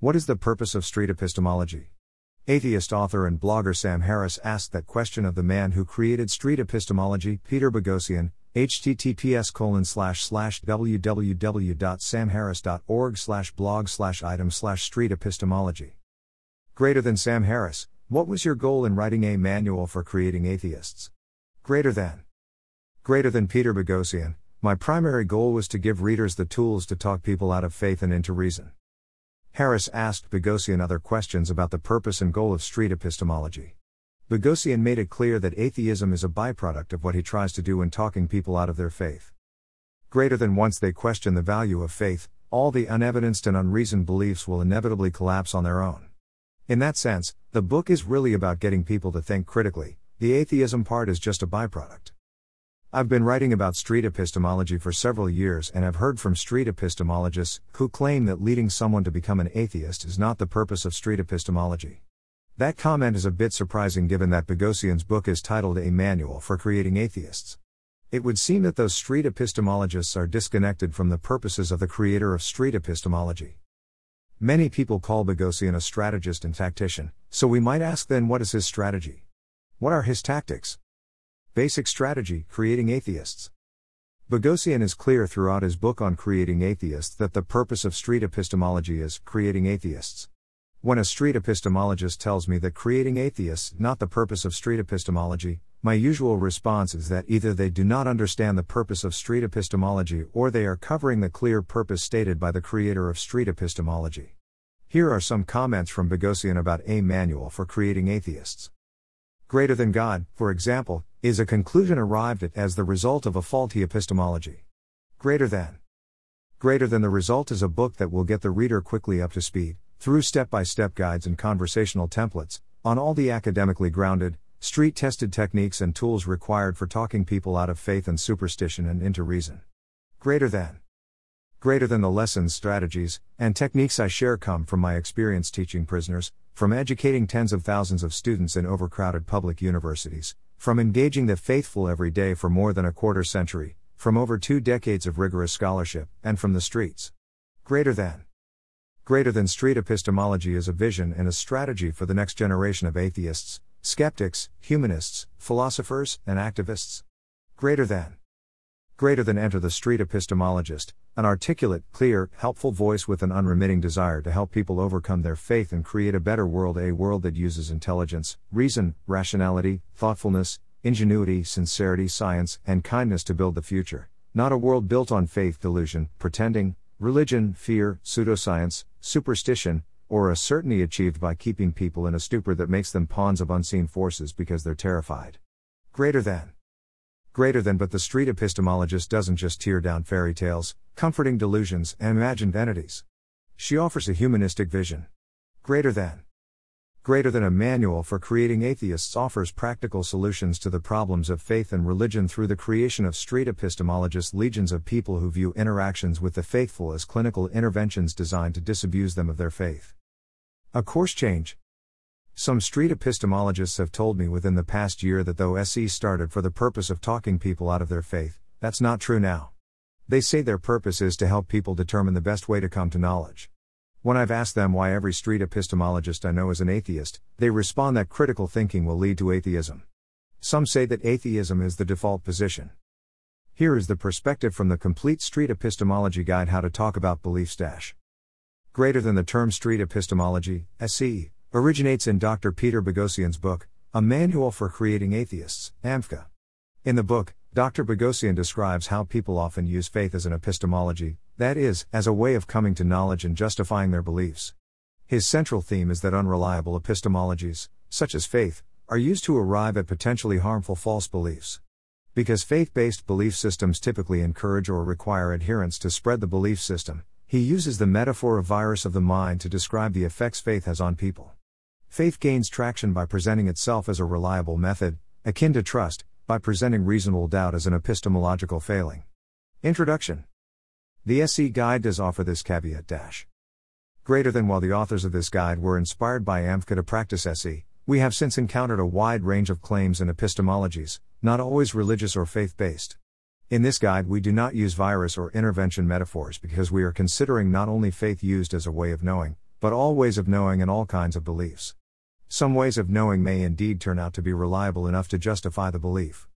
What is the purpose of street epistemology? Atheist author and blogger Sam Harris asked that question of the man who created street epistemology, Peter Boghossian, https colon slash slash www.samharris.org slash blog slash item slash street epistemology. Greater than Sam Harris, what was your goal in writing a manual for creating atheists? Greater than. Greater than Peter Boghossian, my primary goal was to give readers the tools to talk people out of faith and into reason. Harris asked Boghossian other questions about the purpose and goal of street epistemology. Boghossian made it clear that atheism is a byproduct of what he tries to do in talking people out of their faith. Greater than once they question the value of faith, all the unevidenced and unreasoned beliefs will inevitably collapse on their own. In that sense, the book is really about getting people to think critically, the atheism part is just a byproduct. I've been writing about street epistemology for several years and have heard from street epistemologists who claim that leading someone to become an atheist is not the purpose of street epistemology. That comment is a bit surprising given that Boghossian's book is titled A Manual for Creating Atheists. It would seem that those street epistemologists are disconnected from the purposes of the creator of street epistemology. Many people call Boghossian a strategist and tactician, so we might ask then what is his strategy? What are his tactics? Basic Strategy Creating Atheists. Boghossian is clear throughout his book on creating atheists that the purpose of street epistemology is creating atheists. When a street epistemologist tells me that creating atheists not the purpose of street epistemology, my usual response is that either they do not understand the purpose of street epistemology or they are covering the clear purpose stated by the creator of street epistemology. Here are some comments from Boghossian about a manual for creating atheists. Greater than God, for example, is a conclusion arrived at as the result of a faulty epistemology. Greater than. Greater than the result is a book that will get the reader quickly up to speed, through step by step guides and conversational templates, on all the academically grounded, street tested techniques and tools required for talking people out of faith and superstition and into reason. Greater than. Greater than the lessons, strategies, and techniques I share come from my experience teaching prisoners, from educating tens of thousands of students in overcrowded public universities, from engaging the faithful every day for more than a quarter century, from over two decades of rigorous scholarship, and from the streets. Greater than. Greater than street epistemology is a vision and a strategy for the next generation of atheists, skeptics, humanists, philosophers, and activists. Greater than. Greater than enter the street epistemologist, an articulate, clear, helpful voice with an unremitting desire to help people overcome their faith and create a better world, a world that uses intelligence, reason, rationality, thoughtfulness, ingenuity, sincerity, science, and kindness to build the future, not a world built on faith delusion, pretending, religion, fear, pseudoscience, superstition, or a certainty achieved by keeping people in a stupor that makes them pawns of unseen forces because they're terrified. Greater than greater than but the street epistemologist doesn't just tear down fairy tales, comforting delusions, and imagined entities. She offers a humanistic vision. Greater than. Greater than a manual for creating atheists offers practical solutions to the problems of faith and religion through the creation of street epistemologists, legions of people who view interactions with the faithful as clinical interventions designed to disabuse them of their faith. A course change. Some street epistemologists have told me within the past year that though SE started for the purpose of talking people out of their faith, that's not true now. They say their purpose is to help people determine the best way to come to knowledge. When I've asked them why every street epistemologist I know is an atheist, they respond that critical thinking will lead to atheism. Some say that atheism is the default position. Here is the perspective from the Complete Street Epistemology Guide How to Talk About Beliefs Dash. Greater than the term street epistemology, SE, originates in Dr. Peter Boghossian's book, A Manual for Creating Atheists, AMFCA. In the book, Dr. Boghossian describes how people often use faith as an epistemology, that is, as a way of coming to knowledge and justifying their beliefs. His central theme is that unreliable epistemologies, such as faith, are used to arrive at potentially harmful false beliefs. Because faith based belief systems typically encourage or require adherents to spread the belief system, he uses the metaphor of virus of the mind to describe the effects faith has on people. Faith gains traction by presenting itself as a reliable method, akin to trust, by presenting reasonable doubt as an epistemological failing. Introduction The SE Guide does offer this caveat dash. Greater than while the authors of this guide were inspired by AMFCA to practice SE, we have since encountered a wide range of claims and epistemologies, not always religious or faith based. In this guide, we do not use virus or intervention metaphors because we are considering not only faith used as a way of knowing, but all ways of knowing and all kinds of beliefs. Some ways of knowing may indeed turn out to be reliable enough to justify the belief.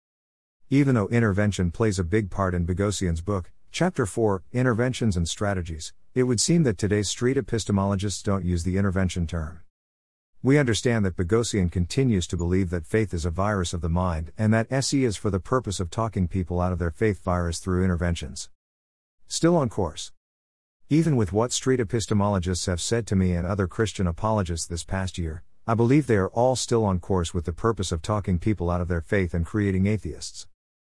Even though intervention plays a big part in Boghossian's book, Chapter 4 Interventions and Strategies, it would seem that today's street epistemologists don't use the intervention term. We understand that Boghossian continues to believe that faith is a virus of the mind and that SE is for the purpose of talking people out of their faith virus through interventions. Still on course. Even with what street epistemologists have said to me and other Christian apologists this past year, I believe they are all still on course with the purpose of talking people out of their faith and creating atheists.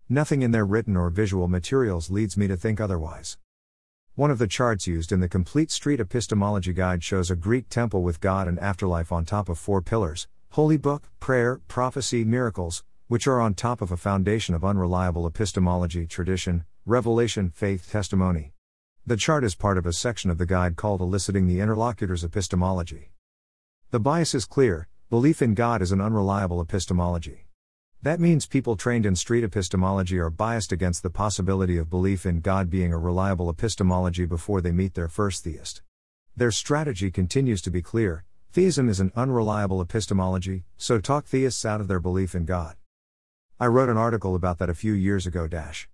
Nothing in their written or visual materials leads me to think otherwise. One of the charts used in the Complete Street Epistemology Guide shows a Greek temple with God and afterlife on top of four pillars Holy Book, Prayer, Prophecy, Miracles, which are on top of a foundation of unreliable epistemology, tradition, revelation, faith, testimony. The chart is part of a section of the guide called Eliciting the Interlocutor's Epistemology. The bias is clear belief in God is an unreliable epistemology. That means people trained in street epistemology are biased against the possibility of belief in God being a reliable epistemology before they meet their first theist. Their strategy continues to be clear theism is an unreliable epistemology, so talk theists out of their belief in God. I wrote an article about that a few years ago. Dash.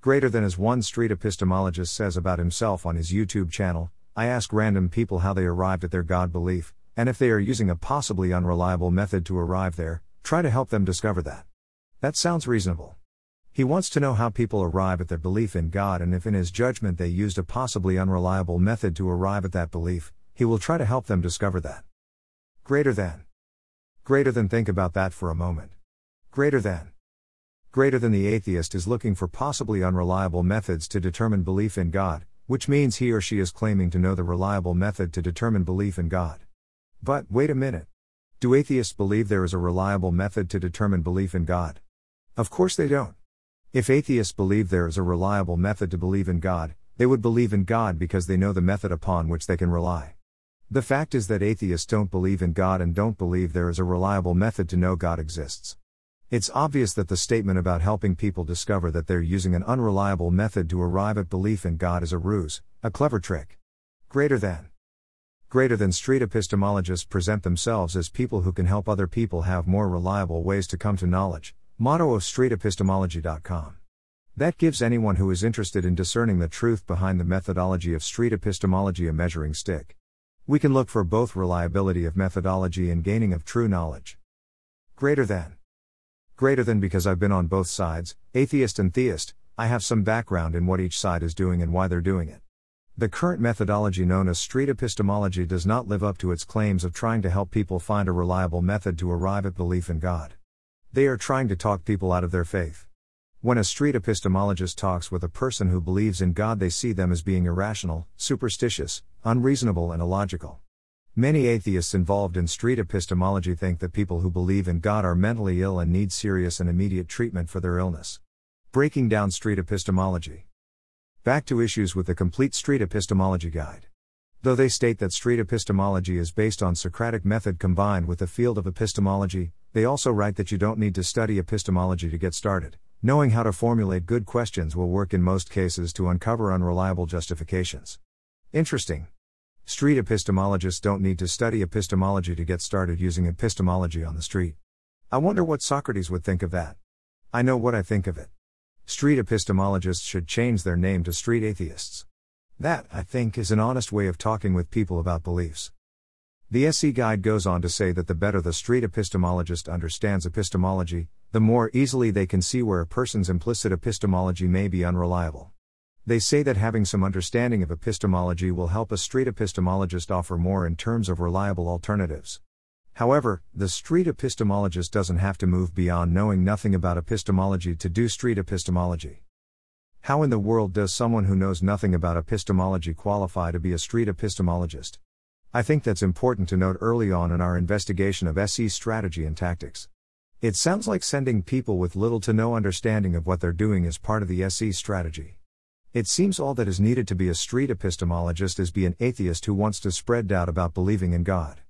Greater than as one street epistemologist says about himself on his YouTube channel, I ask random people how they arrived at their God belief, and if they are using a possibly unreliable method to arrive there, Try to help them discover that. That sounds reasonable. He wants to know how people arrive at their belief in God and if in his judgment they used a possibly unreliable method to arrive at that belief, he will try to help them discover that. Greater than. Greater than think about that for a moment. Greater than. Greater than the atheist is looking for possibly unreliable methods to determine belief in God, which means he or she is claiming to know the reliable method to determine belief in God. But, wait a minute. Do atheists believe there is a reliable method to determine belief in God? Of course they don't. If atheists believe there is a reliable method to believe in God, they would believe in God because they know the method upon which they can rely. The fact is that atheists don't believe in God and don't believe there is a reliable method to know God exists. It's obvious that the statement about helping people discover that they're using an unreliable method to arrive at belief in God is a ruse, a clever trick. Greater than greater than street epistemologists present themselves as people who can help other people have more reliable ways to come to knowledge. Motto of streetepistemology.com. That gives anyone who is interested in discerning the truth behind the methodology of street epistemology a measuring stick. We can look for both reliability of methodology and gaining of true knowledge. Greater than. Greater than because I've been on both sides, atheist and theist, I have some background in what each side is doing and why they're doing it. The current methodology known as street epistemology does not live up to its claims of trying to help people find a reliable method to arrive at belief in God. They are trying to talk people out of their faith. When a street epistemologist talks with a person who believes in God, they see them as being irrational, superstitious, unreasonable, and illogical. Many atheists involved in street epistemology think that people who believe in God are mentally ill and need serious and immediate treatment for their illness. Breaking down street epistemology. Back to issues with the complete street epistemology guide. Though they state that street epistemology is based on Socratic method combined with the field of epistemology, they also write that you don't need to study epistemology to get started. Knowing how to formulate good questions will work in most cases to uncover unreliable justifications. Interesting. Street epistemologists don't need to study epistemology to get started using epistemology on the street. I wonder what Socrates would think of that. I know what I think of it. Street epistemologists should change their name to street atheists. That, I think, is an honest way of talking with people about beliefs. The SE Guide goes on to say that the better the street epistemologist understands epistemology, the more easily they can see where a person's implicit epistemology may be unreliable. They say that having some understanding of epistemology will help a street epistemologist offer more in terms of reliable alternatives. However, the street epistemologist doesn't have to move beyond knowing nothing about epistemology to do street epistemology. How in the world does someone who knows nothing about epistemology qualify to be a street epistemologist? I think that's important to note early on in our investigation of SE strategy and tactics. It sounds like sending people with little to no understanding of what they're doing is part of the SE strategy. It seems all that is needed to be a street epistemologist is be an atheist who wants to spread doubt about believing in God.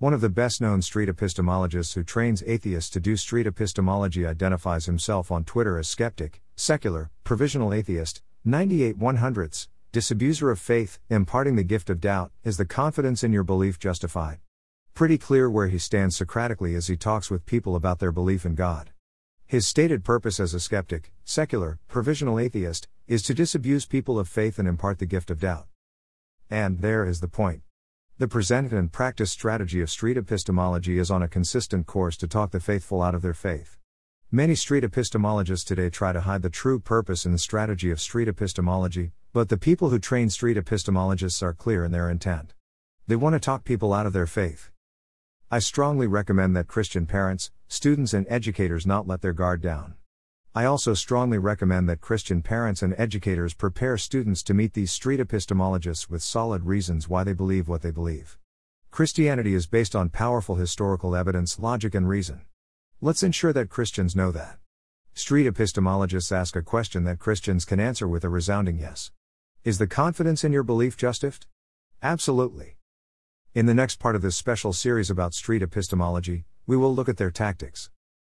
One of the best known street epistemologists who trains atheists to do street epistemology identifies himself on Twitter as skeptic, secular, provisional atheist, 98 100ths, disabuser of faith, imparting the gift of doubt, is the confidence in your belief justified? Pretty clear where he stands Socratically as he talks with people about their belief in God. His stated purpose as a skeptic, secular, provisional atheist, is to disabuse people of faith and impart the gift of doubt. And there is the point. The presented and practiced strategy of street epistemology is on a consistent course to talk the faithful out of their faith. Many street epistemologists today try to hide the true purpose and strategy of street epistemology, but the people who train street epistemologists are clear in their intent. They want to talk people out of their faith. I strongly recommend that Christian parents, students, and educators not let their guard down. I also strongly recommend that Christian parents and educators prepare students to meet these street epistemologists with solid reasons why they believe what they believe. Christianity is based on powerful historical evidence, logic, and reason. Let's ensure that Christians know that. Street epistemologists ask a question that Christians can answer with a resounding yes. Is the confidence in your belief justified? Absolutely. In the next part of this special series about street epistemology, we will look at their tactics.